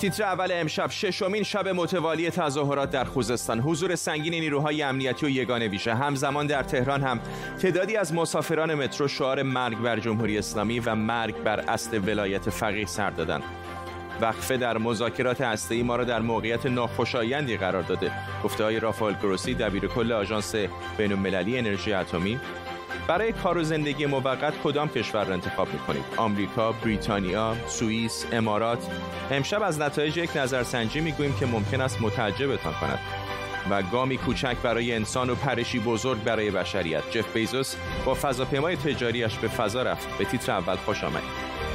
تیتر اول امشب ششمین شب متوالی تظاهرات در خوزستان. حضور سنگین نیروهای امنیتی و یگان ویژه. همزمان در تهران هم تعدادی از مسافران مترو شعار مرگ بر جمهوری اسلامی و مرگ بر اصل ولایت فقیه سر دادند وقفه در مذاکرات هسته‌ای ما را در موقعیت ناخوشایندی قرار داده. گفته های رافائل گروسی دبیر کل آژانس بین‌المللی انرژی اتمی برای کار و زندگی موقت کدام کشور را انتخاب می‌کنید؟ آمریکا بریتانیا سوئیس امارات. امشب از نتایج یک نظرسنجی می‌گوییم که ممکن است متعجبتان کند. و گامی کوچک برای انسان و پرشی بزرگ برای بشریت. جف بیزوس با فضاپیمای تجاریش به فضا رفت. به تیتر اول خوش آمدید.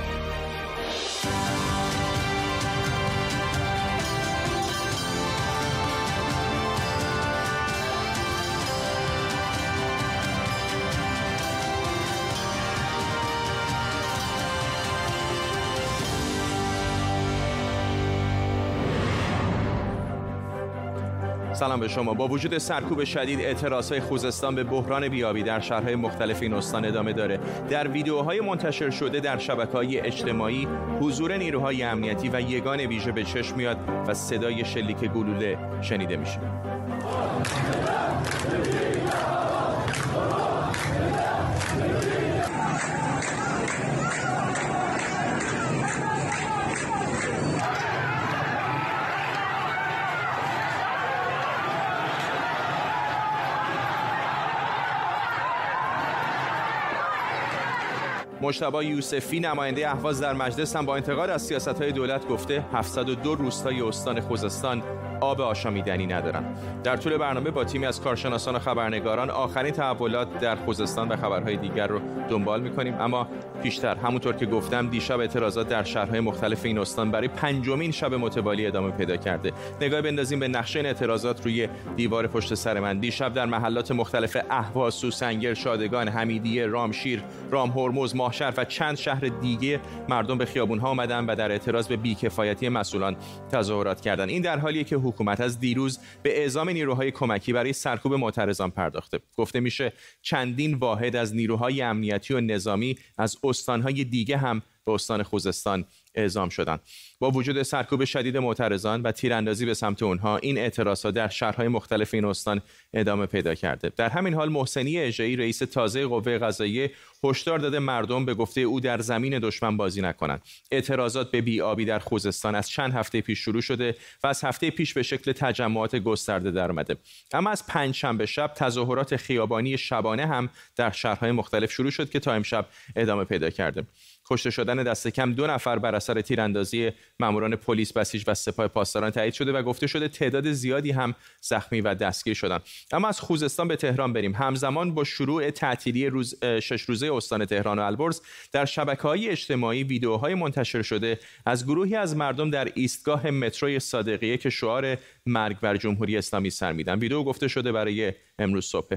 سلام به شما. با وجود سرکوب شدید اعتراضهای خوزستان به بحران بیابی در شهرهای مختلف این استان ادامه داره. در ویدیوهای منتشر شده در های اجتماعی حضور نیروهای امنیتی و یگان ویژه به چشم میاد و صدای شلیک گلوله شنیده میشه. مشتبه یوسفی نماینده اهواز در مجلس هم با انتقاد از سیاست های دولت گفته 702 روستای استان خوزستان آب آشامیدنی ندارن در طول برنامه با تیمی از کارشناسان و خبرنگاران آخرین تحولات در خوزستان و خبرهای دیگر رو دنبال می‌کنیم. اما پیشتر همونطور که گفتم دیشب اعتراضات در شهرهای مختلف این استان برای پنجمین شب متوالی ادامه پیدا کرده. نگاه بندازیم به نقشه این اعتراضات روی دیوار پشت سر من. دیشب در محلات مختلف اهواز سوسنگر شادگان حمیدیه رامشیر رام هرمز ماهشهر و چند شهر دیگه مردم به خیابون ها آمدن و در اعتراض به بیکفایتی مسئولان تظاهرات کردند. این در حالیه که حکومت از دیروز به اعزام نیروهای کمکی برای سرکوب معترضان پرداخته. گفته میشه چندین واحد از نیروهای امنیتی و نظامی از استانهای دیگه هم به استان خوزستان اعزام شدند با وجود سرکوب شدید معترضان و تیراندازی به سمت اونها این اعتراضات در شهرهای مختلف این استان ادامه پیدا کرده. در همین حال محسنی اژه‌ای رئیس تازه قوه قضاییه هشدار داده مردم به گفته او در زمین دشمن بازی نکنند. اعتراضات به بیابی در خوزستان از چند هفته پیش شروع شده و از هفته پیش به شکل تجمعات گسترده در آمده اما از پنجشنبه شب تظاهرات خیابانی شبانه هم در شهرهای مختلف شروع شد که تا امشب ادامه پیدا کرده. کشته شدن دست کم دو نفر بر اثر تیراندازی ماموران پلیس بسیج و سپاه پاسداران تایید شده و گفته شده تعداد زیادی هم زخمی و دستگیر شدند اما از خوزستان به تهران بریم. همزمان با شروع تعطیلی روز شش روزه استان تهران و البرز در شبکه های اجتماعی ویدیوهای منتشر شده از گروهی از مردم در ایستگاه متروی صادقیه که شعار مرگ بر جمهوری اسلامی سر میدن. ویدیو گفته شده برای امروز صبح.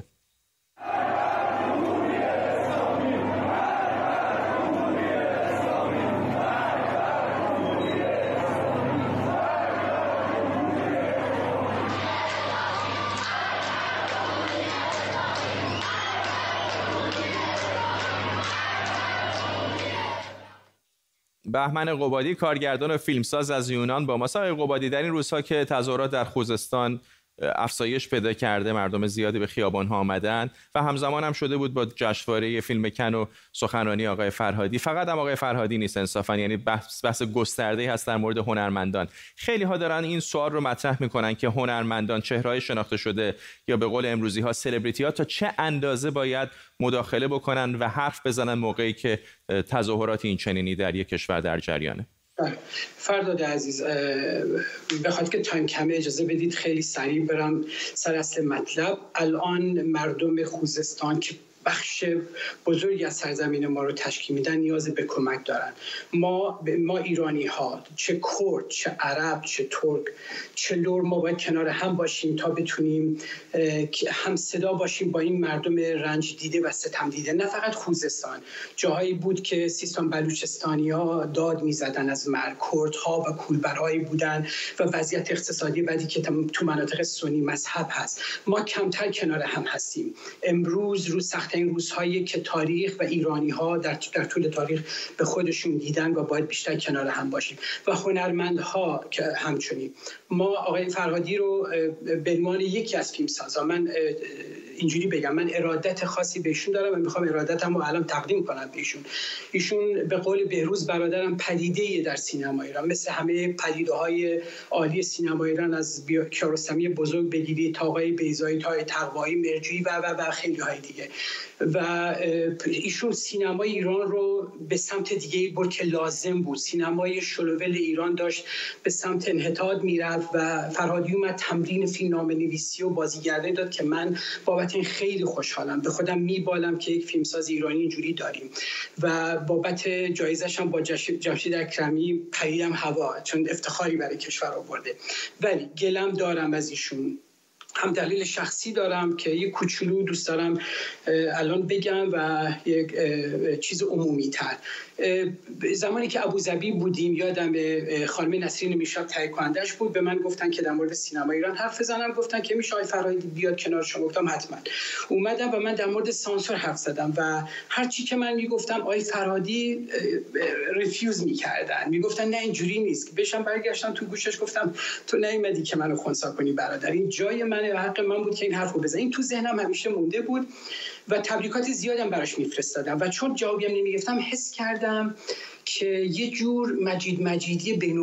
بهمن قبادی کارگردان و فیلمساز از یونان با ما. آقای قبادی در این روزها که تظاهرات در خوزستان افزایش پیدا کرده مردم زیادی به خیابان ها آمدن و همزمان هم شده بود با جشنواره فیلم کن و سخنرانی آقای فرهادی. فقط هم آقای فرهادی نیست انصافا یعنی بحث بحث گسترده هست در مورد هنرمندان. خیلی ها دارن این سوال رو مطرح می‌کنن که هنرمندان چهرهای شناخته شده یا به قول امروزی ها سلبریتی ها تا چه اندازه باید مداخله بکنن و حرف بزنن موقعی که تظاهرات این چنینی در یک کشور در جریانه. فرداد عزیز به خاطر که time کمه اجازه بدید خیلی سریع برم سر اصل مطلب. الان مردم خوزستان که بخش بزرگی از سرزمین ما رو تشکیل میدن نیاز به کمک دارن. ما ما ایرانی ها چه کرد چه عرب چه ترک چه لر ما باید کنار هم باشیم تا بتونیم هم صدا باشیم با این مردم رنج دیده و ستم دیده. نه فقط خوزستان. جاهایی بود که سیستان بلوچستانی ها داد می‌زدن از مرگ. ها و کولبرهایی بودن و وضعیت اقتصادی بعدی که تو مناطق سنی مذهب هست. ما کمتر کنار هم هستیم. امروز رو سخت سختترین روزهایی که تاریخ و ایرانی ها در, در طول تاریخ به خودشون دیدن و باید بیشتر کنار هم باشیم. و هنرمندها که همچنین. ما آقای فرهادی رو به عنوان یکی از فیلم سازا من اینجوری بگم. من ارادت خاصی بهشون دارم و می‌خوام ارادتم رو الان تقدیم کنم بهشون. ایشون به قول بهروز برادرم پدیده در سینما ایران. مثل همه پدیده های عالی سینما ایران از کیارستمی بزرگ بگیری تا آقای بیزایی تا تقوایی مرجوی و و و خیلی های دیگه. و ایشون سینمای ایران رو به سمت دیگه برد که لازم بود. سینمای شلوول ایران داشت به سمت انحطاط می‌رفت و فرهادی اومد تمرین فیلم نام نویسی و بازیگردی داد که من بابت این خیلی خوشحالم. به خودم میبالم که یک فیلمساز ایرانی اینجوری داریم. و بابت جایزش هم با جمشید اکرمی پریدم هوا چون افتخاری برای کشور آورده. ولی گلم دارم از ایشون. هم دلیل شخصی دارم که یک کوچولو دوست دارم الان بگم و یک چیز عمومی تر زمانی که ابوظبی بودیم یادم خانم نسرین میشاب تهیه کنندش بود به من گفتن که در مورد سینما ایران حرف بزنم. گفتن که میشه آقای بیاد کنار شما. گفتم حتما. اومدم و من در مورد سانسور حرف زدم و هر چی که من می‌گفتم آقای فرهادی رفیوز می‌کردن. می‌گفتن نه اینجوری نیست. بشم برگشتم تو گوشش گفتم تو نیومدی که منو خونسا کنی برادر. این جای منه و حق من بود که این حرفو بزنم. این تو ذهنم همیشه مونده بود. و تبریکات زیادم براش میفرستادم. و چون جوابیم نمی‌گفتم حس کردم که یه جور مجید مجیدی بین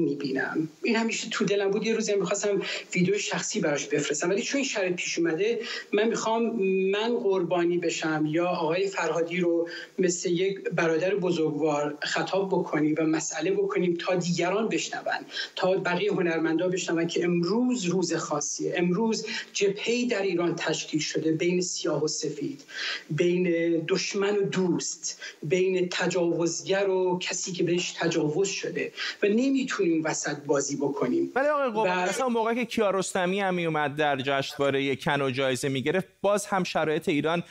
می‌بینم. این همیشه تو دلم بود. یه روزی می‌خواستم ویدیو شخصی براش بفرستم. ولی چون این شرط پیش اومده من می‌خوام من قربانی بشم یا آقای فرهادی رو مثل یک برادر بزرگوار خطاب بکنیم و مسئله بکنیم تا دیگران بشنون تا بقیه هنرمندا بشنون که امروز روز خاصیه. امروز جبهه در ایران تشکیل شده بین سیاه و سفید بین دشمن و دوست بین تجاوزگر و کسی که بهش تجاوز شده و نمی‌تونیم وسط بازی بکنیم. ولی آقای و... مثلا موقع که کیارستمی هم میومد در جشنواره کن و جایزه می‌گرفت باز هم شرایط ایران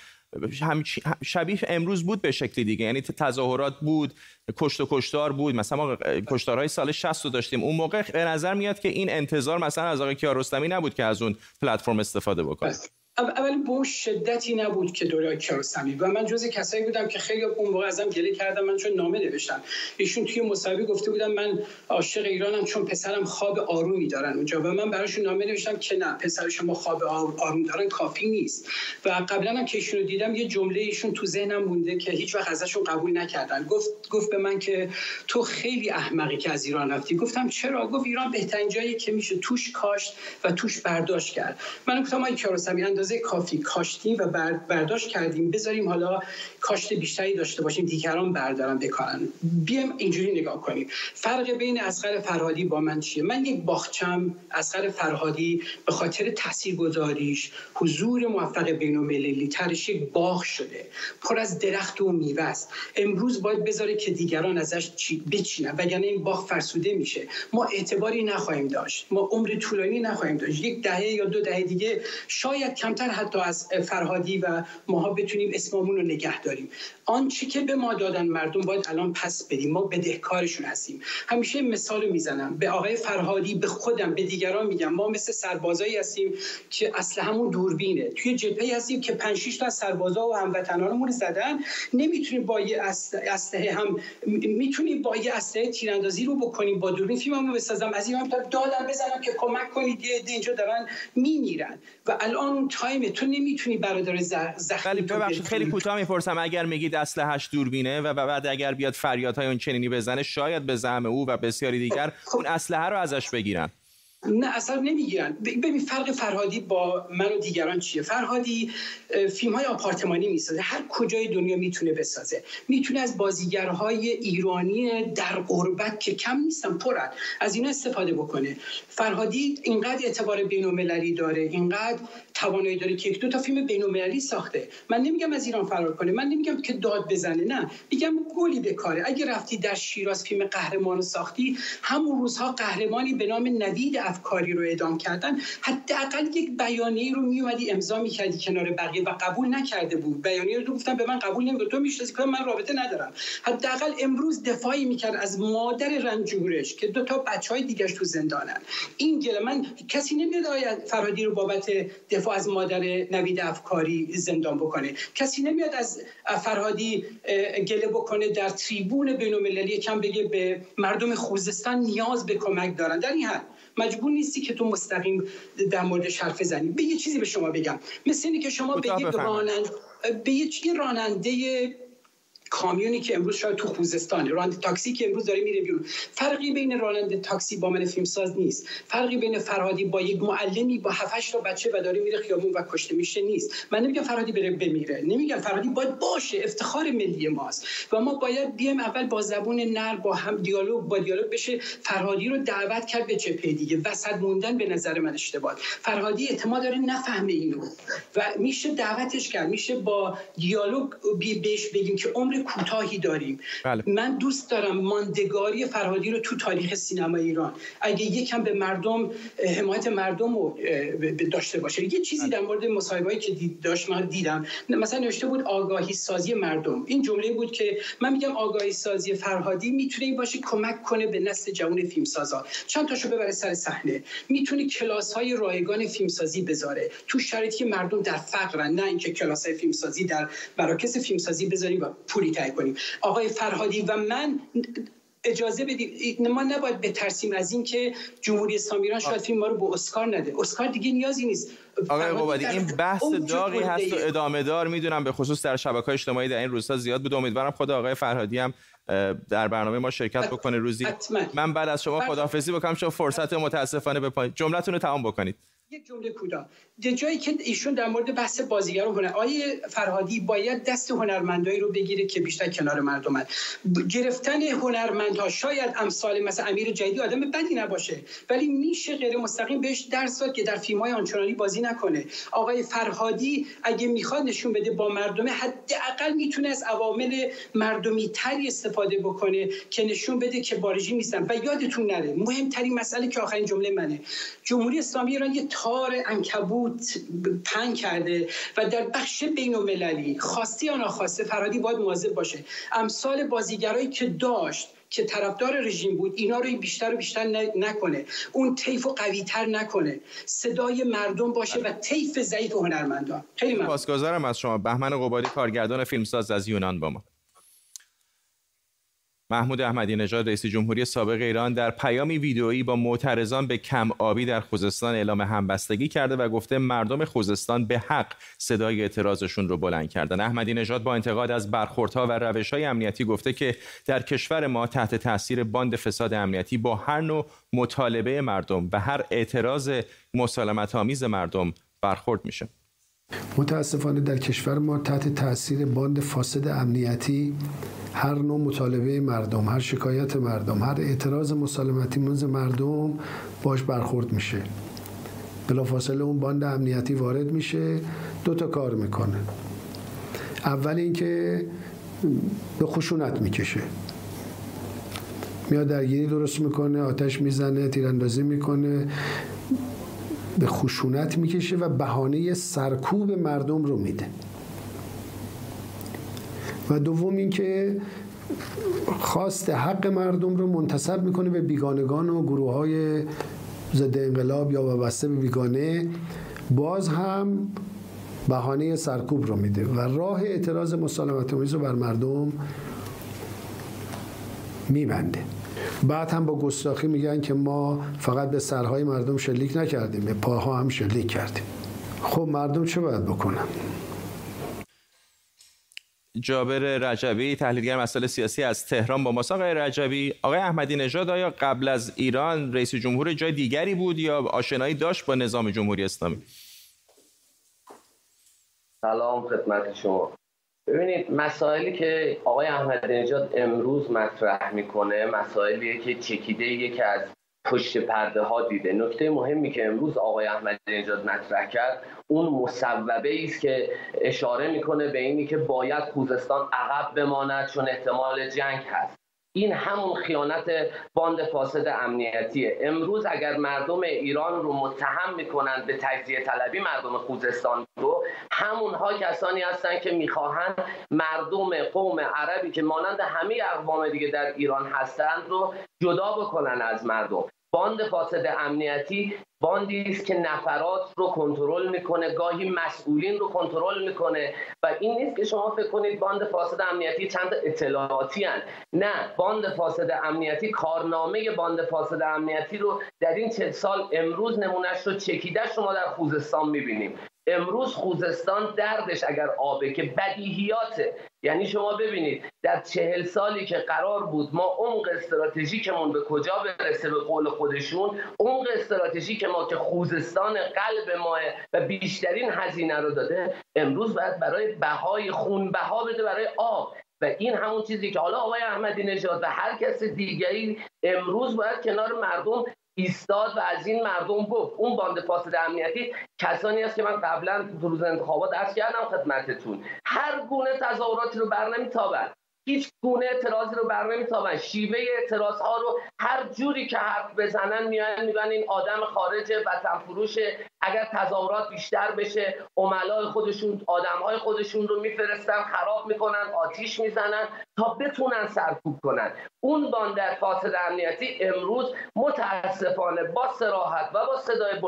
شبیه امروز بود به شکلی دیگه. یعنی تظاهرات بود کشت و کشتار بود. مثلا ما کشتارهای سال 60 رو داشتیم. اون موقع به نظر میاد که این انتظار مثلا از آقای کیارستمی نبود که از اون پلتفرم استفاده بکنه. اول به شدتی نبود که دوره کیارستمی و من جز کسایی بودم که خیلی اون موقع ازم گله کردم من چون نامه نوشتم. ایشون توی مصاحبه گفته بودم من عاشق ایرانم چون پسرم خواب آرومی دارن اونجا. و من براشون نامه نوشتم که نه پسر شما خواب آروم دارن کافی نیست. و قبلا هم که ایشون دیدم یه جمله ایشون تو ذهنم مونده که هیچ وقت ازشون قبول نکردن. گفت گفت به من که تو خیلی احمقی که از ایران رفتی. گفتم چرا؟ گفت ایران بهترین جایی که میشه توش کاشت و توش برداشت کرد. من گفتم آقای کیارستمی اندازه کافی کاشتیم و برداشت کردیم. بذاریم حالا کاشت بیشتری داشته باشیم دیگران بردارن بکارن. بیام اینجوری نگاه کنیم. فرق بین اسقر فرهادی با من چیه؟ من یک باغچم اسقر فرهادی به خاطر تاثیرگذاریش حضور موفق بین المللی ترش یک باغ شده. پر از درخت و میوه است. امروز باید بذاره که دیگران ازش بچینن. وگرنه این باغ فرسوده میشه. ما اعتباری نخواهیم داشت. ما عمر طولانی نخواهیم داشت. یک دهه یا دو دهه دیگه شاید کمتر حتی از فرهادی و ماها بتونیم اسممون رو نگه داریم. آنچه که به ما دادن مردم باید الان پس بدیم. ما بدهکارشون هستیم. همیشه مثال می‌زنم. به آقای فرهادی به خودم به دیگران میگم. ما مثل سربازایی هستیم که اصل همون دوربینه. توی جبهه هستیم که 5 تا از سربازا و هموطنانمون زدن. نمی‌تونیم با یه اسلحه هم می‌تونیم با یه اسلحه تیراندازی رو بکنیم با دوربین. فیلممو بسازم. از این تا دادم بزنم که کمک کنید. یه اینجا دارن میمیرن. و الان تایم تو نمی‌تونی برادر زخمی ببخشید خیلی کوتاه می‌پرسم. اگر میگید اسلحه‌اش دوربینه و بعد اگر بیاد فریادهای اون چنینی بزنه شاید به زعم او و بسیاری دیگر خب. اون اسلحه رو ازش بگیرن. نه اصلا نمی‌گیرن. ببین فرق فرهادی با من و دیگران چیه؟ فرهادی فیلم های آپارتمانی می‌سازه. هر کجای دنیا می‌تونه بسازه. می‌تونه از بازیگرهای ایرانی در قربت که کم نیستن پرن. از اینا استفاده بکنه. فرهادی اینقدر اعتبار بین داره اینقدر توانایی داره که یک دو تا فیلم بین ساخته. من نمیگم از ایران فرار کنه من نمیگم که داد بزنه نه. میگم گلی بکاره اگه رفتی در شیراز فیلم قهرمان ساختی همون روزها قهرمانی به نام نوید افکاری رو اعدام کردن حداقل یک بیانیه رو میومدی امضا می‌کردی کنار بقیه و قبول نکرده بود. بیانیه رو گفتن به من قبول نمی‌کنه تو می‌شناسی که من رابطه ندارم. حداقل امروز دفاعی می‌کرد از مادر رنجورش که دو تا بچه های دیگرش تو زندانن. این گله من کسی نمیاد آیا فرادی رو بابت دفاع از مادر نوید افکاری زندان بکنه. کسی نمیاد از فرهادی گله بکنه در تریبون بین کم بگه به مردم خوزستان نیاز به کمک دارن. در این حد مجبور نیستی که تو مستقیم در مورد حرف زنی به یه چیزی به شما بگم. مثل اینی که شما به یک راننده به یک راننده کامیونی که امروز شاید تو خوزستانه راننده تاکسی که امروز داره میره بیرون. فرقی بین راننده تاکسی با من فیلمساز نیست. فرقی بین فرهادی با یک معلمی با 7 تا بچه و داره میره خیابون و کشته میشه نیست. من نمیگم فرهادی بره بمیره. نمیگم فرهادی باید باشه. افتخار ملی ماست. و ما باید بیایم اول با زبون نر با هم دیالوگ با دیالوگ بشه. فرهادی رو دعوت کرد به جبهه دیگه. وسط موندن به نظر من اشتباه. فرهادی اعتماد داره نفهمه اینو. و میشه دعوتش کرد. میشه با دیالوگ بهش بگیم که عمر کوتاهی داریم. بله. من دوست دارم ماندگاری فرهادی رو تو تاریخ سینما ایران اگه یکم به مردم حمایت مردم رو داشته باشه. یه چیزی در مورد مصاحبه‌ای که داشت من دیدم. مثلا نوشته بود آگاهی سازی مردم. این جمله بود که من میگم آگاهی سازی فرهادی می‌تونه این باشه کمک کنه به نسل جوان فیلمسازا. چند تاشو ببره سر صحنه. می‌تونه کلاس های رایگان فیلمسازی بذاره. تو شرایطی که مردم در فقرن نه اینکه کلاس های فیلمسازی در مراکز فیلمسازی بذاری و تهیه کنیم. آقای فرهادی و من اجازه بدید ما نباید بترسیم از اینکه جمهوری اسلامی ایران شاید فیلم ما رو به اسکار نده. اسکار دیگه نیازی نیست. آقای قبادی این بحث داغی هست و ادامه دار. می‌دونم به خصوص در شبکه اجتماعی در این روزها زیاد بود. امیدوارم خود آقای فرهادی هم در برنامه ما شرکت بکنه. روزی من بعد از شما خداحافظی بکنم. شما فرصت متاسفانه به پایین. جملتون رو تمام بکنید. یک جمله کوتاه. جایی که ایشون در مورد بحث بازیگر هنر آیه فرهادی باید دست هنرمندایی رو بگیره که بیشتر کنار مردمن گرفتن هنرمندها شاید امثال مثل امیر جدی آدم بدی نباشه ولی میشه غیر مستقیم بهش درس داد که در فیلم های آنچنانی بازی نکنه. آقای فرهادی اگه می‌خواد نشون بده با مردمه حداقل می‌تونه از عوامل مردمی تری استفاده بکنه که نشون بده که بارجی نیستن. و یادتون نره مهمترین مسئله که آخرین جمله منه. جمهوری اسلامی ایران یه تار انکبوت پن کرده و در بخش بین المللی خواسته یا ناخواسته فرادی باید مواظب باشه. امثال بازیگرایی که داشت که طرفدار رژیم بود اینا رو بیشتر و بیشتر نکنه. اون طیف و قوی تر نکنه. صدای مردم باشه و طیف ضعیف هنرمندان. خیلی ممنون. پاسگزارم از شما. بهمن قبادی کارگردان فیلمساز از یونان با ما. محمود احمدی نژاد رئیس جمهوری سابق ایران در پیامی ویدئویی با معترضان به کم آبی در خوزستان اعلام همبستگی کرده و گفته مردم خوزستان به حق صدای اعتراضشون رو بلند کردن. احمدی نژاد با انتقاد از برخوردها و روش‌های امنیتی گفته که در کشور ما تحت تاثیر باند فساد امنیتی با هر نوع مطالبه مردم و هر اعتراض مسالمت آمیز مردم برخورد میشه. متاسفانه در کشور ما تحت تاثیر باند فاسد امنیتی هر نوع مطالبه مردم هر شکایت مردم هر اعتراض مسالمتی منز مردم باش برخورد میشه. بلافاصله اون باند امنیتی وارد میشه دو تا کار می‌کنه. اول اینکه به خشونت می‌کشه. میاد درگیری درست می‌کنه آتش می‌زنه تیراندازی می‌کنه. به خشونت می‌کشه و بهانه سرکوب مردم رو میده. و دوم اینکه خواست حق مردم رو منتصب می‌کنه به بیگانگان و گروه های ضد انقلاب یا وابسته به بیگانه باز هم بهانه سرکوب رو میده. و راه اعتراض مسالمت آمیز رو بر مردم میبنده. بعد هم با گستاخی میگن که ما فقط به سرهای مردم شلیک نکردیم به پاها هم شلیک کردیم. خب مردم چه باید بکنن؟ جابر رجبی تحلیلگر مسائل سیاسی از تهران با ماست. آقای رجبی آقای احمدی نژاد آیا قبل از ایران رئیس جمهور جای دیگری بود یا آشنایی داشت با نظام جمهوری اسلامی؟ سلام خدمت شما. ببینید مسائلی که آقای احمدی نژاد امروز مطرح می‌کنه مسائلیه که چکیده یکی از پشت پرده ها دیده. نکته مهمی که امروز آقای احمدی نژاد مطرح کرد اون مصوبه است که اشاره می‌کنه به اینی که باید خوزستان عقب بماند چون احتمال جنگ هست. این همون خیانت باند فاسد امنیتیه. امروز اگر مردم ایران رو متهم می‌کنند به تجزیه طلبی مردم خوزستان رو همونها کسانی هستند که می‌خواهند مردم قوم عربی که مانند همه اقوام دیگه در ایران هستند رو جدا بکنن از مردم. باند فاسد امنیتی باندی است که نفرات رو کنترل می‌کنه گاهی مسئولین رو کنترل می‌کنه و این نیست که شما فکر کنید باند فاسد امنیتی چند اطلاعاتی هن. نه باند فاسد امنیتی کارنامه باند فاسد امنیتی رو در این چهل سال امروز نمونهش رو چکیده شما در خوزستان می‌بینیم امروز خوزستان دردش اگر آبه که بدیهیاته یعنی شما ببینید در چهل سالی که قرار بود ما عمق استراتژیکمون به کجا برسه به قول خودشون عمق استراتژیک ما که خوزستان قلب ماه و بیشترین هزینه رو داده امروز باید برای بهای خون بها بده برای آب. و این همون چیزی که حالا آقای احمدی نژاد و هر کس دیگری امروز باید کنار مردم ایستاد و از این مردم گفت اون باند فاسد امنیتی کسانی است که من قبلا تو روز انتخابات عرض کردم خدمتتون. هر گونه تظاهراتی رو بر نمیتابند. هیچ گونه اعتراضی رو بر نمیتابن شیوه اعتراض ها رو هر جوری که حرف بزنن میان میگن این آدم خارج وطن فروشه اگر تظاهرات بیشتر بشه عملای خودشون آدم های خودشون رو میفرستن خراب می‌کنن آتیش می‌زنن تا بتونن سرکوب کنن. اون باند فاسد امنیتی امروز متاسفانه با سراحت و با صدای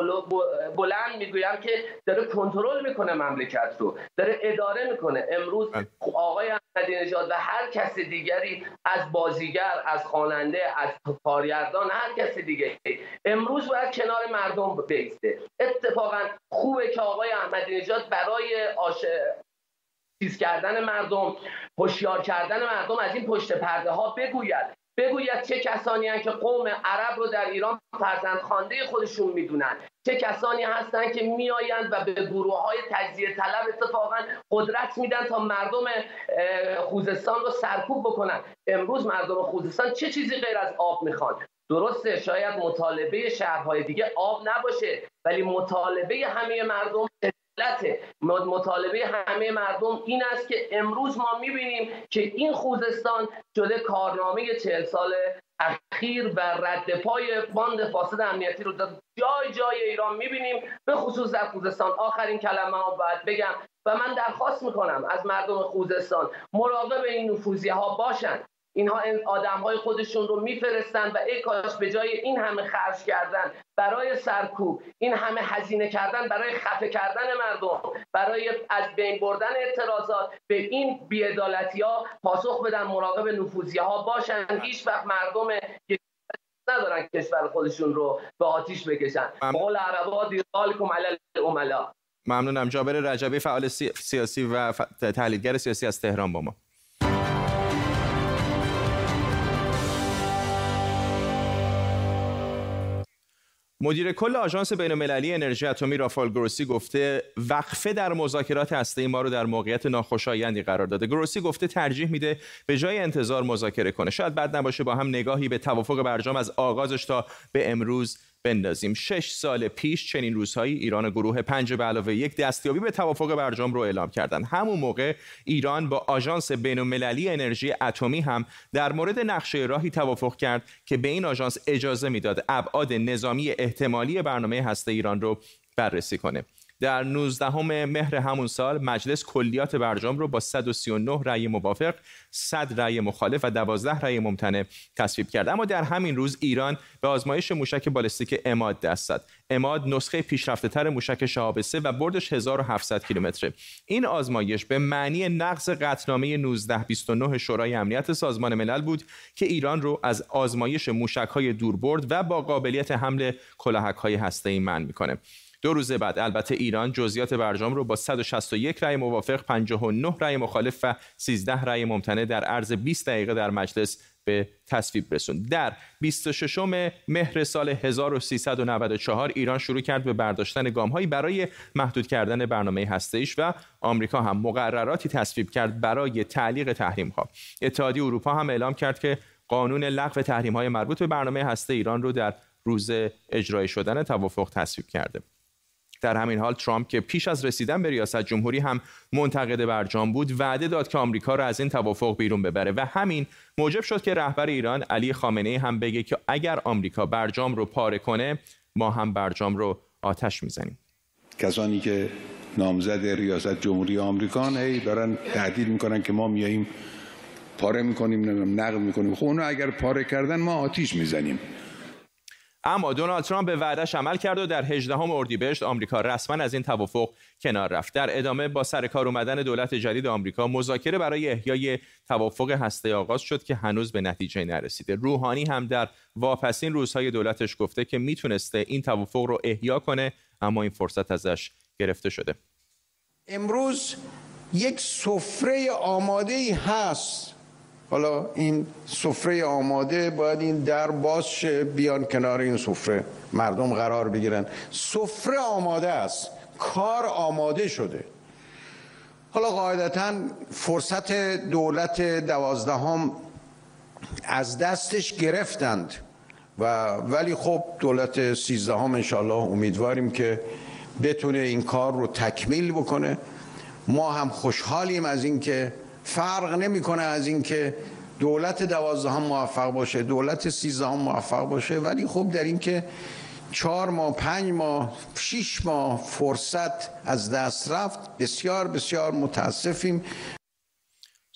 بلند می‌گویم که داره کنترل می‌کنه مملکت رو. داره اداره می‌کنه. امروز بله. آقای احمدی نژاد و هر کس دیگری از بازیگر از خواننده از کارگردان هر کس دیگری امروز باید کنار مردم بیسته. اتفاقا خوبه که آقای احمدی نژاد برای آش... چیز کردن مردم هوشیار کردن مردم از این پشت پرده ها بگوید. بگوید چه کسانی هستند که قوم عرب رو در ایران فرزند خانده خودشون می‌دونن. چه کسانی هستند که میآیند و به گروه های تجزیه طلب اتفاقا قدرت میدن تا مردم خوزستان رو سرکوب بکنن. امروز مردم خوزستان چه چیزی غیر از آب می‌خوان؟ درسته شاید مطالبه شهرهای دیگه آب نباشه ولی مطالبه همه مردم مطالبه همه مردم این است که امروز ما می‌بینیم که این خوزستان شده کارنامه چهل سال اخیر و رد پای باند فاسد امنیتی رو در جای جای ایران می‌بینیم به خصوص در خوزستان. آخرین کلمه ها باید بگم. و من درخواست می‌کنم از مردم خوزستان مراقب این نفوذی ها باشند اینها آدم های خودشون رو میفرستن و ای کاش به جای این همه خرج کردن برای سرکوب این همه هزینه کردن برای خفه کردن مردم برای از بین بردن اعتراضات به این بیعدالتی ها پاسخ بدن مراقب نفوذی ها باشن. هیچ وقت مردم ندارن کشور خودشون رو به آتیش بکشن. قول عربا دیقالکم علی الاملا. ممنونم. جابر رجبی فعال سیاسی و تحلیلگر سیاسی از تهران با ما. مدیر کل آژانس بین‌المللی انرژی اتمی رافال گروسی گفته وقفه در مذاکرات هسته ما رو در موقعیت ناخوشایندی قرار داده. گروسی گفته ترجیح میده به جای انتظار مذاکره کنه. شاید بد نباشه با هم نگاهی به توافق برجام از آغازش تا به امروز بندازیم. شش سال پیش چنین روزهایی ایران گروه پنج به علاوه یک دستیابی به توافق برجام رو اعلام کردن همون موقع ایران با آژانس بین‌المللی انرژی اتمی هم در مورد نقشه راهی توافق کرد که به این آژانس اجازه می‌داد ابعاد نظامی احتمالی برنامه هسته ایران رو بررسی کنه. در 19 مهر همون سال مجلس کلیات برجام رو با 139 رأی موافق، 100 رأی مخالف و 12 رأی ممتنع تصویب کرد. اما در همین روز ایران به آزمایش موشک بالستیک اماد دست زد. اماد نسخه پیشرفته تر موشک شهاب و بردش 1700 کیلومتره. این آزمایش به معنی نقض قطعنامه 1929 شورای امنیت سازمان ملل بود که ایران رو از آزمایش موشک دوربرد و با قابلیت حمل کلاهک های هسته‌ای منع می‌کنه. دو روز بعد البته ایران جزئیات برجام رو با 161 رأی موافق 59 رأی مخالف و 13 رأی ممتنع در عرض 20 دقیقه در مجلس به تصویب رسوند. در 26 مهر سال 1394 ایران شروع کرد به برداشتن گامهایی برای محدود کردن برنامه هسته‌ایش و آمریکا هم مقرراتی تصویب کرد برای تعلیق تحریم ها اتحادیه اروپا هم اعلام کرد که قانون لغو تحریم های مربوط به برنامه هسته ایران رو در روز اجرای شدن توافق تصویب کرده. در همین حال ترامپ که پیش از رسیدن به ریاست جمهوری هم منتقد برجام بود وعده داد که آمریکا را از این توافق بیرون ببره و همین موجب شد که رهبر ایران علی خامنه هم بگه که اگر آمریکا برجام رو پاره کنه ما هم برجام رو آتش می‌زنیم. کسانی که نامزد ریاست جمهوری آمریکا هی دارن تهدید می‌کنن که ما میاییم پاره می‌کنیم نقد می‌کنیم. خب اونو اگر پاره کردن ما آتیش می‌زنیم. اما دونالد ترامپ به وعدش عمل کرد و در 18 اردیبهشت آمریکا رسما از این توافق کنار رفت. در ادامه با سر کار اومدن دولت جدید آمریکا مذاکره برای احیای توافق هسته آغاز شد که هنوز به نتیجه نرسیده. روحانی هم در واپسین روزهای دولتش گفته که می‌تونسته این توافق رو احیا کنه اما این فرصت ازش گرفته شده. امروز یک سفره آماده ای هست حالا این سفره آماده باید این در باز شه بیان کنار این سفره. مردم قرار بگیرن. سفره آماده است. کار آماده شده. حالا قاعدتا فرصت دولت دوازدهم از دستش گرفتند. و ولی خب دولت سیزدهم انشالله امیدواریم که بتونه این کار رو تکمیل بکنه. ما هم خوشحالیم از اینکه فرق نمی‌کنه از اینکه دولت دوازدهم موفق باشه دولت سیزدهم موفق باشه. ولی خب در اینکه چهار ماه پنج ماه شیش ماه فرصت از دست رفت بسیار بسیار متاسفیم.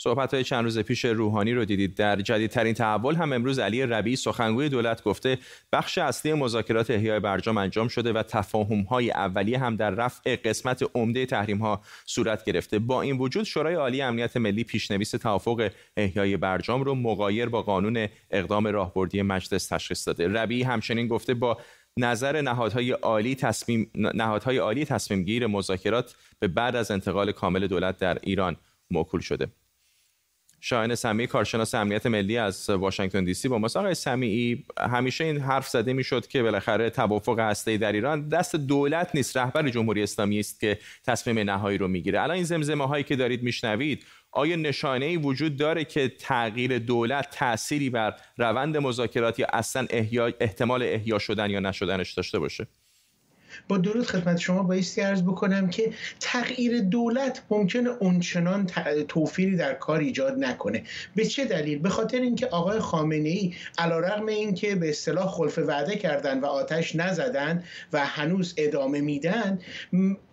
صحبت های چند روز پیش روحانی رو دیدید. در جدیدترین تحول هم امروز علی ربی سخنگوی دولت گفته بخش اصلی مذاکرات احیای برجام انجام شده و تفاهم های اولیه هم در رفع قسمت عمده تحریم ها صورت گرفته. با این وجود شورای عالی امنیت ملی پیشنویس توافق احیای برجام رو مغایر با قانون اقدام راهبردی مجلس تشخیص داده. ربی همچنین گفته با نظر نهادهای عالی تصمیم نهادهای عالی تصمیم گیر مذاکرات به بعد از انتقال کامل دولت در ایران موکول شده. شاهین سمیعی کارشناس امنیت ملی از واشنگتن دی سی با ماست. آقای سمیعی همیشه این حرف زده می‌شد که بالاخره توافق هسته‌ای در ایران دست دولت نیست رهبر جمهوری اسلامی است که تصمیم نهایی رو می‌گیره. الان این زمزمه هایی که دارید میشنوید آیا نشانه ای وجود داره که تغییر دولت تأثیری بر روند مذاکرات یا اصلا احیا احتمال احیا شدن یا نشدنش داشته باشه؟ با درود خدمت شما بایستی ارز بکنم که تغییر دولت ممکنه اونچنان توفیری در کار ایجاد نکنه. به چه دلیل؟ به خاطر اینکه آقای خامنه ای علیرغم اینکه به اصطلاح خلف وعده کردن و آتش نزدن و هنوز ادامه میدن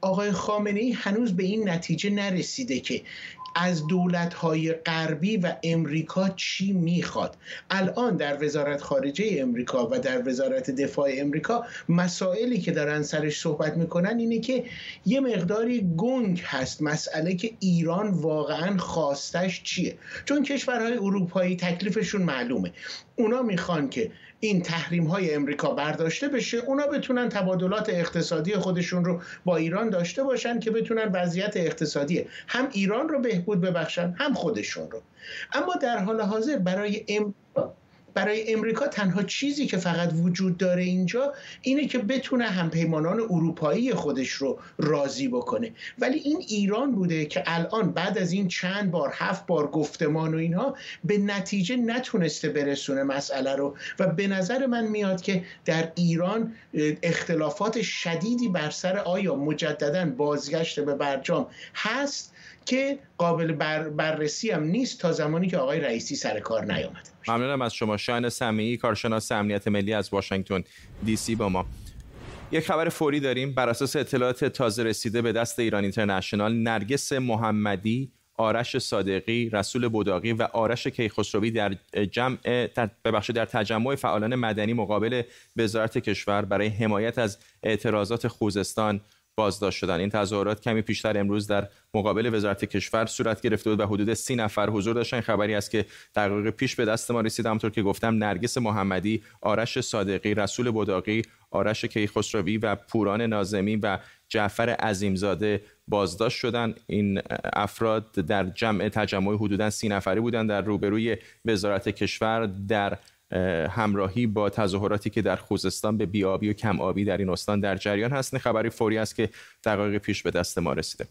آقای خامنه ای هنوز به این نتیجه نرسیده که از های غربی و امریکا چی می‌خواد. الان در وزارت خارجه امریکا و در وزارت دفاع امریکا مسائلی که دارن سرش صحبت می‌کنن اینه که یه مقداری گنگ هست. مسئله که ایران واقعا خواستش چیه؟ چون کشورهای اروپایی تکلیفشون معلومه. اونا می‌خوان که این تحریم های امریکا برداشته بشه اونا بتونن تبادلات اقتصادی خودشون رو با ایران داشته باشن که بتونن وضعیت اقتصادی هم ایران رو بهبود ببخشن هم خودشون رو. اما در حال حاضر برای ام... برای امریکا تنها چیزی که فقط وجود داره اینجا اینه که بتونه همپیمانان اروپایی خودش رو راضی بکنه. ولی این ایران بوده که الان بعد از این چند بار هفت بار گفتمان و اینها به نتیجه نتونسته برسونه مسئله رو. و به نظر من میاد که در ایران اختلافات شدیدی بر سر آیا مجددا بازگشت به برجام هست که قابل بر بررسی هم نیست تا زمانی که آقای رئیسی سر کار نیامده ممنونم از شما. شاین سمیعی کارشناس امنیت ملی از واشنگتن دی سی با ما. یک خبر فوری داریم. بر اساس اطلاعات تازه رسیده به دست ایران اینترنشنال نرگس محمدی آرش صادقی، رسول بوداقی و آرش کیخسروی در جمع ببخشید در تجمع فعالان مدنی مقابل وزارت کشور برای حمایت از اعتراضات خوزستان بازداشت شدن. این تظاهرات کمی پیشتر امروز در مقابل وزارت کشور صورت گرفته بود و حدود سی نفر حضور داشتن. خبری است که دقایق پیش به دست ما رسید. همونطور که گفتم نرگس محمدی آرش صادقی رسول بداقی آرش کیخسروی و پوران نازمی و جعفر عظیمزاده بازداشت شدن. این افراد در جمع تجمع حدودا سی نفری بودند. در روبروی وزارت کشور در همراهی با تظاهراتی که در خوزستان به بیابی و کم آبی در این استان در جریان هست خبری فوری است که دقایق پیش به دست ما رسیده.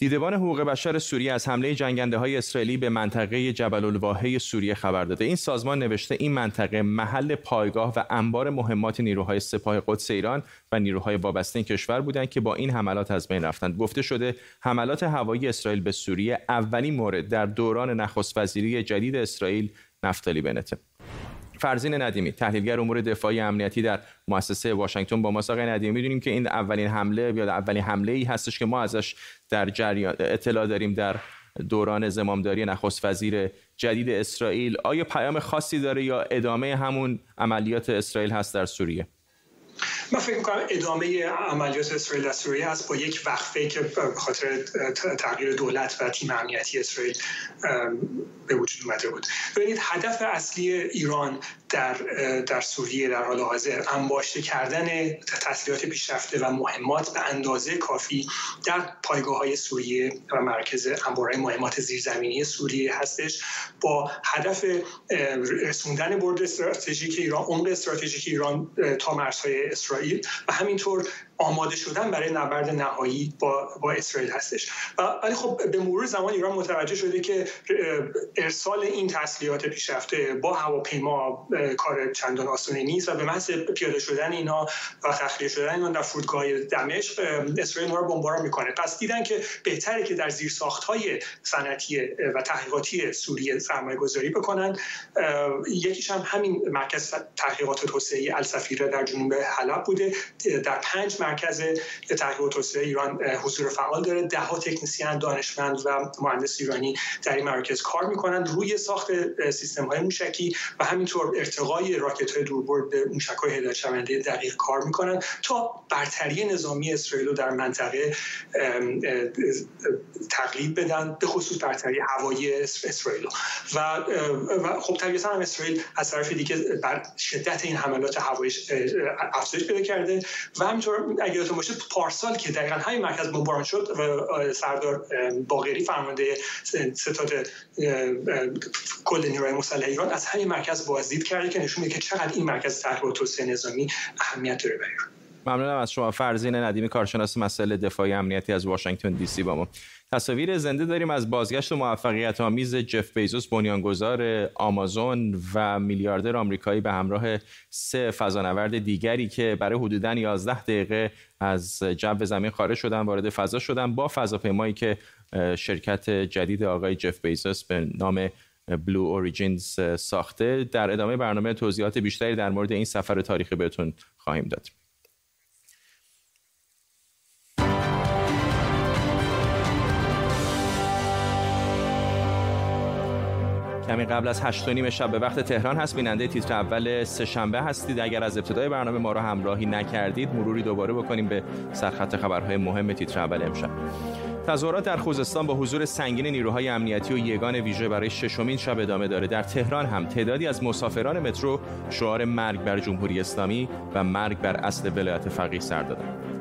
دیدبان حقوق بشر سوریه از حمله جنگنده های اسرائیلی به منطقه جبل الواحه سوریه خبر داده. این سازمان نوشته این منطقه محل پایگاه و انبار مهمات نیروهای سپاه قدس ایران و نیروهای وابسته این کشور بودند که با این حملات از بین رفتند. گفته شده حملات هوایی اسرائیل به سوریه اولین مورد در دوران نخست وزیری جدید اسرائیل نفتالی بنته فرزین ندیمی تحلیلگر امور دفاعی امنیتی در مؤسسه واشنگتن با ما آقای ندیمی. می‌دونیم که این اولین حمله یا اولین حمله ای هستش که ما ازش در جریان اطلاع داریم در دوران زمامداری نخست وزیر جدید اسرائیل. آیا پیام خاصی داره یا ادامه همون عملیات اسرائیل هست در سوریه؟ من فکر می‌کنم ادامه عملیات اسرائیل در سوریه است با یک وقفه که به خاطر تغییر دولت و تیم امنیتی اسرائیل به وجود اومده بود. ببینید هدف اصلی ایران در در سوریه در حال حاضر انباشته کردن تسلیحات پیشرفته و مهمات به اندازه کافی در پایگاه های سوریه و مرکز انبارهای مهمات زیرزمینی سوریه هستش با هدف رسوندن برد استراتژیک ایران عمق استراتژیک ایران تا مرزهای اسرائیل و همینطور آماده شدن برای نبرد نهایی با, با اسرائیل هستش. ولی خب به مرور زمان ایران متوجه شده که ارسال این تسلیحات پیشرفته با هواپیما کار چندان آسانی نیست و به محض پیاده شدن اینا و تخلیه شدن اینا در فرودگاه دمشق اسرائیل رو بمباران می‌کنه. پس دیدن که بهتره که در زیر های صنعتی و تحقیقاتی سوریه سرمایه گذاری بکنن یکیش هم همین مرکز تحقیقات توسعه السفیره در جنوب حلب بوده. در پنج مرکز تحقیق توسعه ایران حضور فعال داره. ده ها تکنسین دانشمند و مهندس ایرانی در این مرکز کار می‌کنند. روی ساخت سیستم های موشکی و همینطور ارتقای راکت های دوربرد به موشک های هدایت شونده دقیق کار می‌کنند تا برتری نظامی اسرائیل رو در منطقه تقلیب بدن به خصوص برتری هوایی اسرائیل و, خب طبیعتا هم اسرائیل از طرف دیگه بر شدت این حملات هوایی افزایش پیدا کرده و همینطور اگر یادتون باشه پارسال که دقیقا همین مرکز بمباران شد و سردار باقری فرمانده ستاد کل نیروهای مسلح ایران از همین مرکز بازدید کرده که نشون میده که چقدر این مرکز تحقیق و توسعه نظامی اهمیت داره برای ممنونم از شما. فرزین ندیمی کارشناس مسئله دفاعی امنیتی از واشنگتن دی سی با ما. تصاویر زنده داریم از بازگشت موفقیت آمیز جف بیزوس بنیانگذار آمازون و میلیاردر آمریکایی به همراه سه فضانورد دیگری که برای حدوداً 11 دقیقه از جو زمین خارج شدن وارد فضا شدن با فضاپیمایی که شرکت جدید آقای جف بیزوس به نام بلو اوریجینز ساخته. در ادامه برنامه توضیحات بیشتری در مورد این سفر تاریخی بهتون خواهیم داد. کمی قبل از هشت نیم شب به وقت تهران هست. بیننده تیتر اول سهشنبه هستید. اگر از ابتدای برنامه ما را همراهی نکردید مروری دوباره بکنیم به سرخط خبرهای مهم تیتر اول امشب. تظاهرات در خوزستان با حضور سنگین نیروهای امنیتی و یگان ویژه برای ششمین شب ادامه داره. در تهران هم تعدادی از مسافران مترو شعار مرگ بر جمهوری اسلامی و مرگ بر اصل ولایت فقیه سر دادند.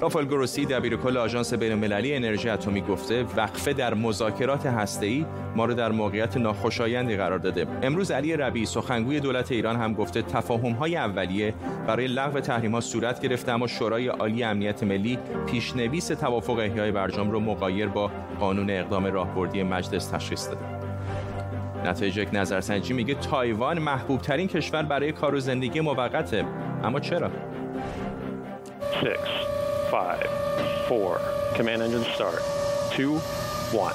رافال گروسی دبیرکل آژانس بین‌المللی انرژی اتمی گفته وقفه در مذاکرات هسته‌ای ما رو در موقعیت ناخوشایندی قرار داده. امروز علی ربی سخنگوی دولت ایران هم گفته تفاهم‌های اولیه برای لغو تحریم‌ها صورت گرفته اما شورای عالی امنیت ملی پیشنویس توافق احیای برجام رو مقایر با قانون اقدام راهبردی مجلس تشخیص داده. نتایج یک نظرسنجی میگه تایوان محبوب ترین کشور برای کار و زندگی موقته. اما چرا؟ Five, four, command engine start, two, one.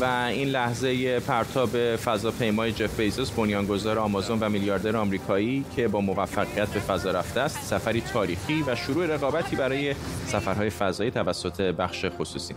و این لحظه پرتاب فضاپیمای جف بیزوس بنیانگذار آمازون و میلیاردر آمریکایی که با موفقیت به فضا رفته است سفری تاریخی و شروع رقابتی برای سفرهای فضایی توسط بخش خصوصی.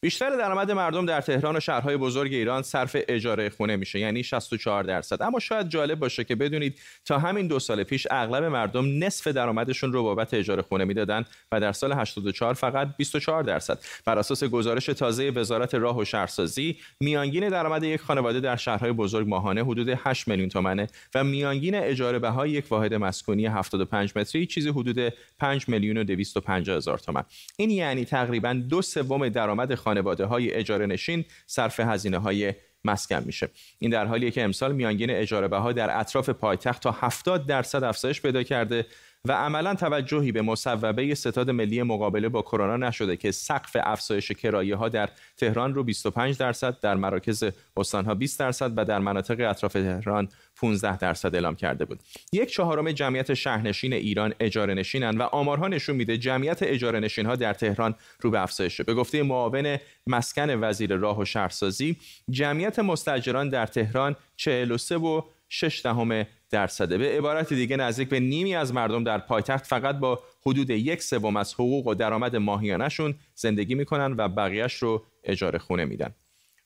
بیشتر درآمد مردم در تهران و شهرهای بزرگ ایران صرف اجاره خونه میشه یعنی 64 درصد. اما شاید جالب باشه که بدونید تا همین دو سال پیش اغلب مردم نصف درآمدشون رو بابت اجاره خونه می‌دادن و در سال 84 فقط 24 درصد. بر اساس گزارش تازه وزارت راه و شهرسازی میانگین درآمد یک خانواده در شهرهای بزرگ ماهانه حدود 8 میلیون تومنه و میانگین اجاره بهای یک واحد مسکونی 75 متری چیزی حدود 5 میلیون و 250 هزار تومان این یعنی تقریبا دو سوم درآمد خانواده های اجاره نشین صرف هزینه های مسکن میشه. این در حالیه که امسال میانگین اجاره بها در اطراف پایتخت تا 70 درصد افزایش پیدا کرده. و عملا توجهی به مصوبه ستاد ملی مقابله با کرونا نشده که سقف افزایش کرایه ها در تهران رو 25 درصد در مراکز استانها 20 درصد و در مناطق اطراف تهران 15 درصد اعلام کرده بود. یک چهارم جمعیت شهرنشین ایران اجاره نشینن و آمارها نشون میده جمعیت اجاره نشین ها در تهران رو به افزایشه به گفته معاون مسکن وزیر راه و شهرسازی جمعیت مستاجران در تهران 43 و 6 دهم درصده. به عبارت دیگه نزدیک به نیمی از مردم در پایتخت فقط با حدود یک سوم از حقوق و درآمد ماهیانشون زندگی می‌کنن و بقیهش رو اجاره خونه میدن.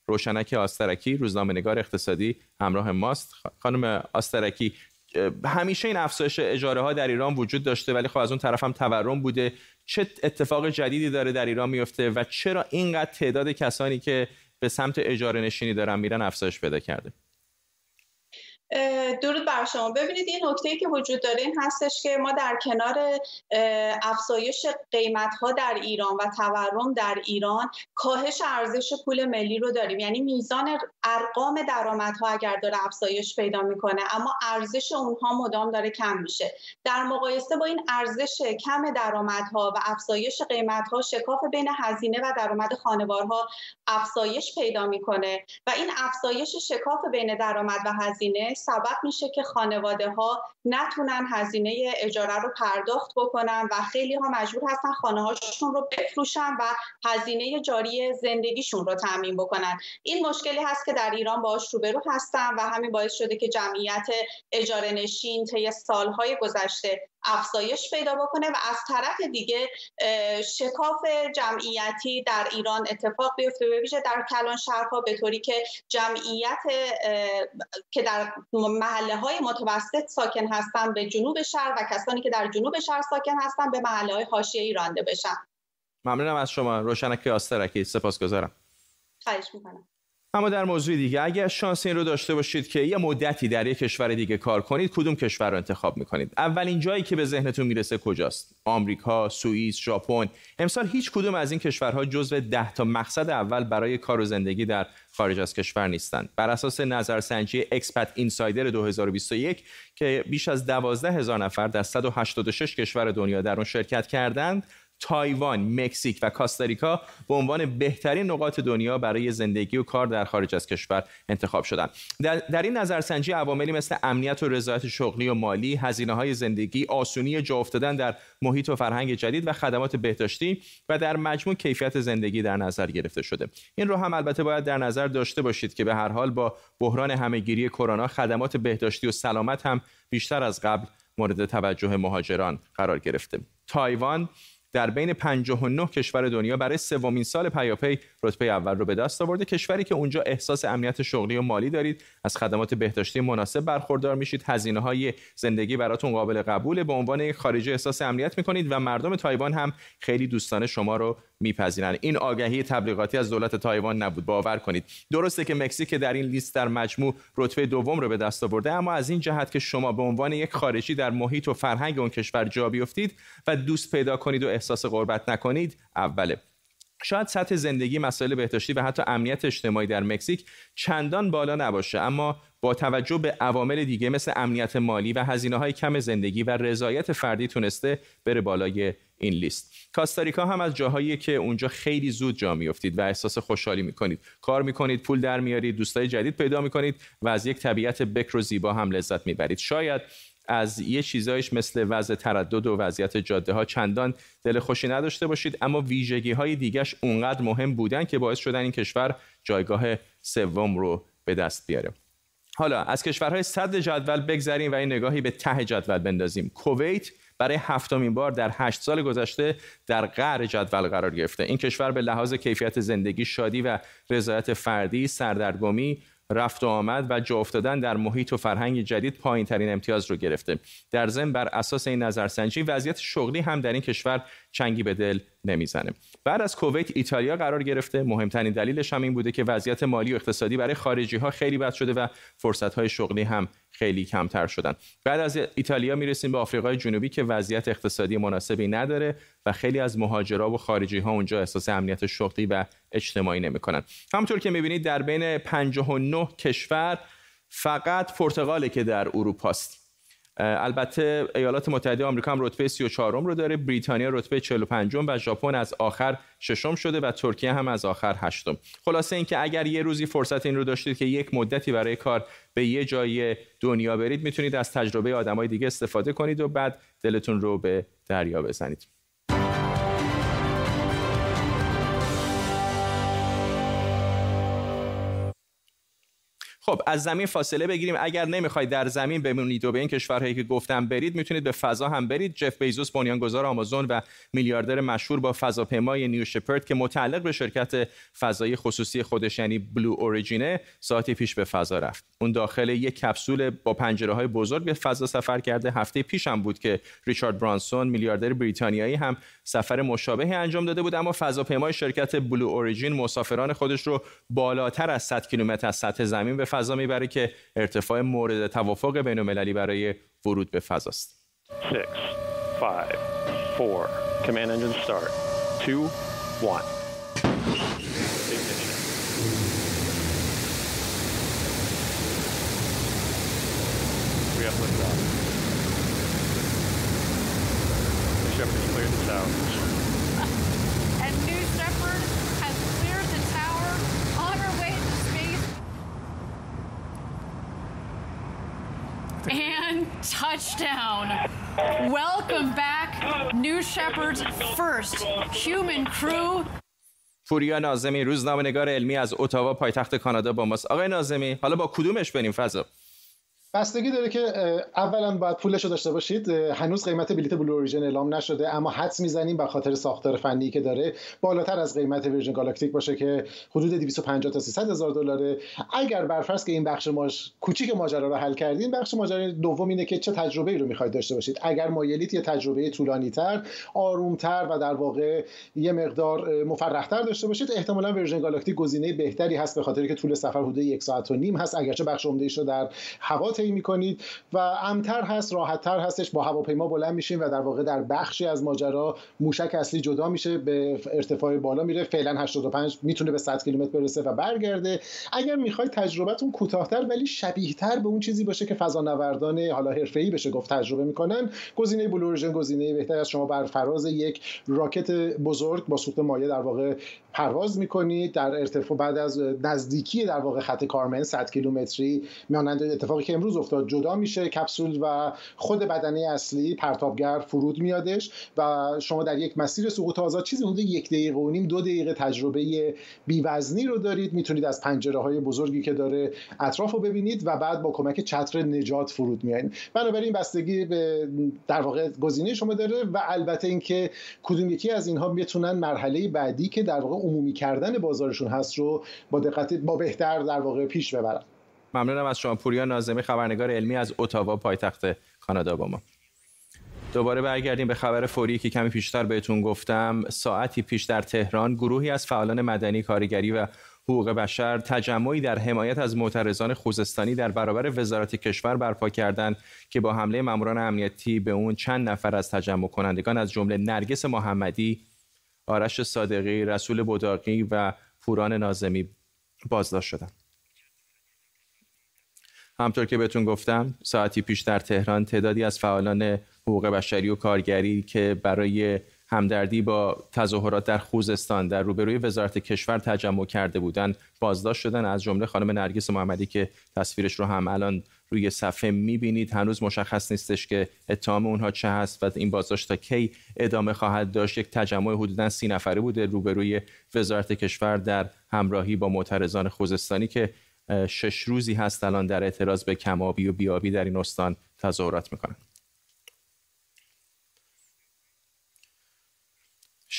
روشنک آسترکی روزنامه نگار اقتصادی همراه ماست. خانم آسترکی همیشه این افزایش اجاره ها در ایران وجود داشته ولی خب از اون طرف هم تورم بوده. چه اتفاق جدیدی داره در ایران میفته و چرا اینقدر تعداد کسانی که به سمت اجاره نشینی دارن میرن افزایش پیدا کرده؟ درود بر شما. ببینید این نکته که وجود داره این هستش که ما در کنار افزایش قیمت ها در ایران و تورم در ایران کاهش ارزش پول ملی رو داریم. یعنی میزان ارقام درآمدها اگر داره افزایش پیدا می‌کنه اما ارزش اونها مدام داره کم میشه. در مقایسه با این ارزش کم درآمدها و افزایش قیمت ها شکاف بین هزینه و درآمد خانوارها افزایش پیدا می‌کنه و این افزایش شکاف بین درآمد و هزینه سبب میشه که خانواده ها نتونن هزینه اجاره رو پرداخت بکنن و خیلی ها مجبور هستن خانه هاشون رو بفروشن و هزینه جاری زندگیشون رو تعمین بکنن. این مشکلی هست که در ایران باش روبرو هستن و همین باعث شده که جمعیت اجاره نشین طی سالهای گذشته افزایش پیدا بکنه و از طرف دیگه شکاف جمعیتی در ایران اتفاق بیفته. به ویژه در کلان شهرها به طوری که جمعیت که در محله های متوسط ساکن هستن به جنوب شهر و کسانی که در جنوب شهر ساکن هستن به محله های حاشیه‌ای رانده بشن. ممنونم از شما. روشنک آسترکی. سپاسگزارم. خواهش می‌کنم. اما در موضوع دیگه اگر شانس این رو داشته باشید که یه مدتی در یک کشور دیگه کار کنید کدوم کشور رو انتخاب می‌کنید؟ اولین جایی که به ذهنتون می‌رسه کجاست؟ آمریکا سوئیس ژاپن؟ امسال هیچ کدوم از این کشورها جزو ده تا مقصد اول برای کار و زندگی در خارج از کشور نیستند بر اساس نظرسنجی اکسپت اینسایدر 2021 که بیش از 12 هزار نفر در 186 کشور دنیا در اون شرکت کردند تایوان، مکزیک و کاستاریکا به عنوان بهترین نقاط دنیا برای زندگی و کار در خارج از کشور انتخاب شدند. در, در این نظرسنجی عواملی مثل امنیت و رضایت شغلی و مالی، هزینه های زندگی، آسونی جا افتادن در محیط و فرهنگ جدید و خدمات بهداشتی و در مجموع کیفیت زندگی در نظر گرفته شده. این رو هم البته باید در نظر داشته باشید که به هر حال با بحران همهگیری کرونا خدمات بهداشتی و سلامت هم بیشتر از قبل مورد توجه مهاجران قرار گرفته. تایوان در بین 59 کشور دنیا برای سومین سال پیاپی رتبه اول رو به دست آورده. کشوری که اونجا احساس امنیت شغلی و مالی دارید. از خدمات بهداشتی مناسب برخوردار میشید. هزینه های زندگی براتون قابل قبوله. به عنوان یک خارجی احساس امنیت می‌کنید و مردم تایوان هم خیلی دوستانه شما رو میپذیرند. این آگهی تبلیغاتی از دولت تایوان نبود. باور کنید. درسته که مکزیک در این لیست در مجموع رتبه دوم رو به دست آورده اما از این جهت که شما به عنوان یک خارجی در محیط و فرهنگ اون کشور جا بیفتید و دوست پیدا کنید و احساس غربت نکنید اوله. شاید سطح زندگی مسائل بهداشتی و حتی امنیت اجتماعی در مکزیک چندان بالا نباشه اما با توجه به عوامل دیگه مثل امنیت مالی و هزینه های کم زندگی و رضایت فردی تونسته بره بالای این لیست. کاستاریکا هم از جاهایی که اونجا خیلی زود جا میافتید و احساس خوشحالی می‌کنید. کار می‌کنید پول در میارید دوستای جدید پیدا می‌کنید و از یک طبیعت بکر و زیبا هم لذت می‌برید. شاید از یه چیزایش مثل وضع تردد و وضعیت جاده ها چندان دل خوشی نداشته باشید اما ویژگی های دیگش اونقدر مهم بودن که باعث شدن این کشور جایگاه سوم رو به دست بیاره. حالا از کشورهای صد جدول بگذریم و این نگاهی به ته جدول بندازیم. کویت برای هفتمین بار در هشت سال گذشته در قعر جدول قرار گرفته. این کشور به لحاظ کیفیت زندگی شادی و رضایت فردی سردرگمی رفت و آمد و جا افتادن در محیط و فرهنگ جدید پایین ترین امتیاز رو گرفته. در ضمن بر اساس این نظرسنجی وضعیت شغلی هم در این کشور چنگی به دل نمی‌زنه. بعد از کویت ایتالیا قرار گرفته. مهمترین دلیلش هم این بوده که وضعیت مالی و اقتصادی برای خارجی ها خیلی بد شده و فرصت های شغلی هم خیلی کمتر شدن. بعد از ایتالیا می‌رسیم به آفریقای جنوبی که وضعیت اقتصادی مناسبی نداره و خیلی از مهاجرا و خارجی ها اونجا احساس امنیت شغلی و اجتماعی نمی‌کنن. همونطور که می‌بینید در بین 59 کشور فقط پرتغاله که در اروپاست. البته ایالات متحده آمریکا هم رتبه 34 رو داره بریتانیا رتبه 45 و ژاپن از آخر ششم شده و ترکیه هم از آخر هشتم. خلاصه اینکه اگر یه روزی فرصت این رو داشتید که یک مدتی برای کار به یه جای دنیا برید می‌تونید از تجربه آدمای دیگه استفاده کنید و بعد دلتون رو به دریا بزنید. خب از زمین فاصله بگیریم. اگر نمی‌خواید در زمین بمونید و به این کشورهایی که گفتم برید می‌تونید به فضا هم برید. جف بیزوس بنیانگذار آمازون و میلیاردر مشهور با فضاپیمای نیو شپرد که متعلق به شرکت فضایی خصوصی خودش یعنی بلو اوریجینه ساعتی پیش به فضا رفت. اون داخل یک کپسول با پنجره های بزرگ به فضا سفر کرده. هفته پیش هم بود که ریچارد برانسون میلیاردر بریتانیایی هم سفر مشابهی انجام داده بود. اما فضاپیمای شرکت بلو اوریجین مسافران خودش رو بالاتر از 100 کیلومتر از سطح زمین به فضا می‌بره که ارتفاع مورد توافق بین المللی برای ورود به فضا است. 6 5 4 command engine start. 2 1 touchdown. Welcome back, New Shepard's first human crew. پوریا نازمی روزنامه نگار علمی از اتاوا پایتخت کانادا با ماست آقای نازمی حالا با کدومش بریم فضا بستگی داره که اولا باید پولش رو داشته باشید. هنوز قیمت بلیت بلو اوریجن اعلام نشده اما حدس می‌زنیم به خاطر ساختار فنی که داره. بالاتر از قیمت ویرژن گالاکتیک باشه که حدود 250 تا 300 هزار دلاره. اگر برفرض که این بخش ماش کوچیک ماجرا رو حل کردین بخش ماجرا دوم اینه که چه تجربه ای رو می‌خواید داشته باشید. اگر مایلید یه تجربه طولانی تر آروم تر و در واقع یه مقدار مفرح تر داشته باشید احتمالا ورژن گالاکتیک گزینه بهتری هست به خاطر که طول سفر حدود یک ساعت و نیم هست. اگرچه بخش عمده رو در هوا طی می‌کنید و امتر هست راحتتر هستش. با هواپیما بلند میشیم و در واقع در بخشی از ماجرا موشک اصلی جدا میشه به ارتفاع بالا میره. فعلا 85 می‌تونه به 100 کیلومتر برسه و برگرده. اگر می‌خواید تجربتون کوتاهتر ولی شبیهتر به اون چیزی باشه که فضانوردان حالا حرفه‌ای بشه گفت تجربه می‌کنن گزینه بلورژن گزینه بهتر از شما بر فراز یک راکت بزرگ با سوخت مایع در واقع پرواز می‌کنید در ارتفاع بعد از نزدیکی در واقع خط کارمن 100 کیلومتری مانند اتفاقی که امروز افتاد. جدا میشه کپسول و خود بدنه اصلی پرتابگر فرود میادش و شما در یک مسیر سقوط آزاد چیزی حدود یک دقیقه و نیم دو دقیقه تجربه بیوزنی رو دارید. می‌تونید از پنجره های بزرگی که داره اطراف رو ببینید و بعد با کمک چتر نجات فرود میایین بنابراین بستگی به در واقع گزینه شما داره و البته اینکه کدوم یکی از اینها می‌تونن مرحله بعدی که در واقع عمومی کردن بازارشون هست رو با دقت با بهتر در واقع پیش ببرن. ممنونم از شما. پوریا نازمی خبرنگار علمی از اتاوا پایتخت کانادا با ما. دوباره برگردیم به خبر فوری که کمی پیشتر بهتون گفتم. ساعتی پیش در تهران گروهی از فعالان مدنی کارگری و حقوق بشر تجمعی در حمایت از معترضان خوزستانی در برابر وزارت کشور برپا کردند که با حمله ماموران امنیتی به اون چند نفر از تجمع کنندگان از جمله نرگس محمدی آرش صادقی، رسول بوداقی و پوران نازمی بازداشت شدند. همطور که بهتون گفتم ساعتی پیش در تهران تعدادی از فعالان حقوق بشری و کارگری که برای همدردی با تظاهرات در خوزستان در روبروی وزارت کشور تجمع کرده بودند بازداشت شدن از جمله خانم نرگس محمدی که تصویرش رو هم الان روی صفحه می‌بینید. هنوز مشخص نیستش که اتهام اونها چه هست و این بازداشت تا کی ادامه خواهد داشت. یک تجمع حدودا سی نفره بوده روبروی وزارت کشور در همراهی با معترضان خوزستانی که شش روزی هست الان در اعتراض به کمابی و بیابی در این استان تظاهرات می‌کنن.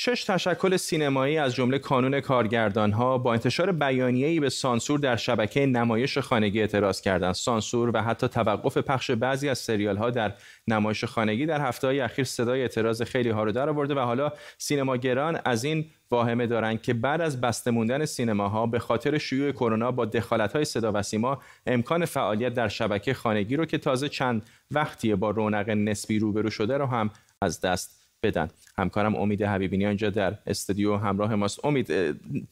شش تشکل سینمایی از جمله کانون کارگردان ها با انتشار بیانیه‌ای به سانسور در شبکه نمایش خانگی اعتراض کردند. سانسور و حتی توقف پخش بعضی از سریال ها در نمایش خانگی در هفته های اخیر صدای اعتراض خیلی ها رو در آورده و حالا سینماگران از این واهمه دارند که بعد از بسته موندن سینماها به خاطر شیوع کرونا با دخالت های صدا و سیما امکان فعالیت در شبکه خانگی رو که تازه چند وقتی با رونق نسبی روبرو شده رو هم از دست بدن همکارم امید حبیبینی اینجا در استودیو همراه ماست. امید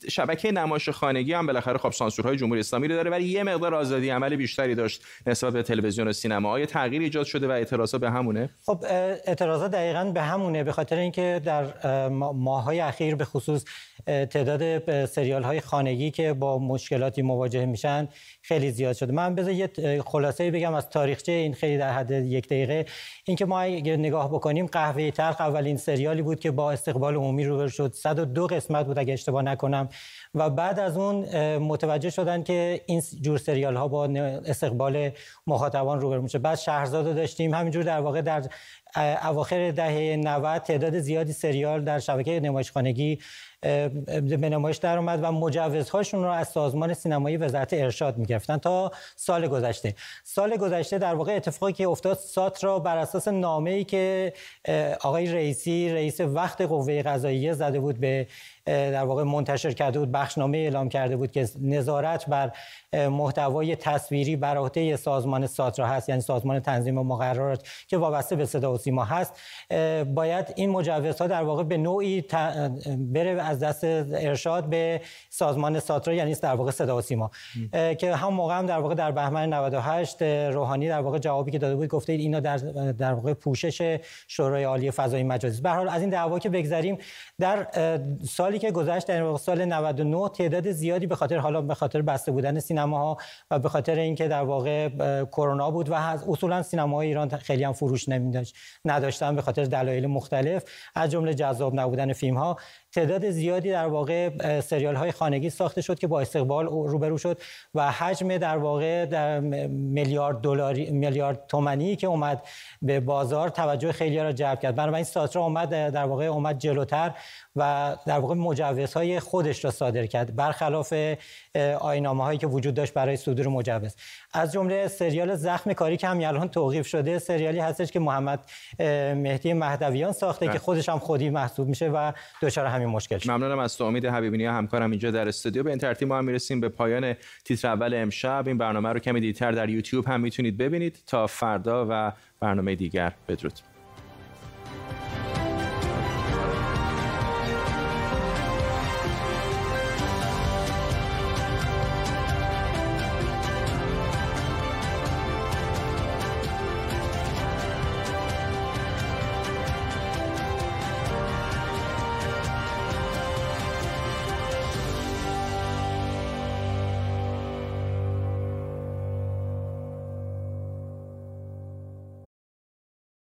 شبکه نمایش خانگی هم بالاخره خب سانسورهای جمهوری اسلامی رو داره ولی یه مقدار آزادی عمل بیشتری داشت نسبت به تلویزیون و سینما. آیا تغییر ایجاد شده و اعتراضات به همونه؟ خب اعتراضات دقیقا به همونه به خاطر اینکه در ماههای اخیر به خصوص تعداد سریال های خانگی که با مشکلاتی مواجه میشن خیلی زیاد شده. من بذار یه خلاصه بگم از تاریخچه این خیلی در حد یک دقیقه. اینکه ما اگه نگاه بکنیم قهوه تلخ اولین سریالی بود که با استقبال عمومی روبرو شد. 102 قسمت بود اگه اشتباه نکنم. و بعد از اون متوجه شدن که این جور سریال ها با استقبال مخاطبان روبرو میشه. بعد شهرزاد رو داشتیم. همینجور در واقع در اواخر دهه 90 تعداد زیادی سریال در شبکه نمایشخانگی به نمایش در اومد و مجوزهاشون رو از سازمان سینمایی وزارت ارشاد می‌گرفتن تا سال گذشته. سال گذشته در واقع اتفاقی که افتاد سات را بر اساس نامه ای که آقای رئیسی رئیس وقت قوه قضاییه زده بود به در واقع منتشر کرده بود بخشنامه اعلام کرده بود که نظارت بر محتوای تصویری بر عهده سازمان ساترا هست یعنی سازمان تنظیم مقررات که وابسته به صدا و سیما هست. باید این مجوزها در واقع به نوعی بره از دست ارشاد به سازمان ساترا یعنی در واقع صدا و سیما. که هم موقع هم در واقع در بهمن 98 روحانی در واقع جوابی که داده بود گفته اینا در در واقع پوشش شورای عالی فضای مجازی. به حال از این دعوا که بگذریم در سالی که گذشت در سال 99 تعداد زیادی به خاطر حالا به خاطر بسته بودن سینماها و به خاطر اینکه در واقع کرونا بود و اصولا سینماهای ایران خیلی هم فروش نمیداشت نداشتن به خاطر دلایل مختلف. از جمله جذاب نبودن فیلم ها تعداد زیادی در واقع سریال های خانگی ساخته شد که با استقبال روبرو شد و حجم در واقع در میلیارد دلاری میلیارد تومانی که اومد به بازار توجه خیلی را جلب کرد. بنابراین ساترا اومد در واقع اومد جلوتر و در واقع مجوزهای خودش را صادر کرد برخلاف آینامه هایی که وجود داشت برای صدور مجوز. از جمله سریال زخم کاری که همین الان توقیف شده سریالی هستش که محمد مهدی مهدویان ساخته که خودش هم خودی محسوب میشه و دچار همین مشکل شد. ممنونم از تو. امید حبیبی همکارم اینجا در استودیو. به این ترتیب ما هم می‌رسیم به پایان تیتر اول امشب. این برنامه رو کمی دیرتر در یوتیوب هم می‌تونید ببینید. تا فردا و برنامه دیگر. بدرود.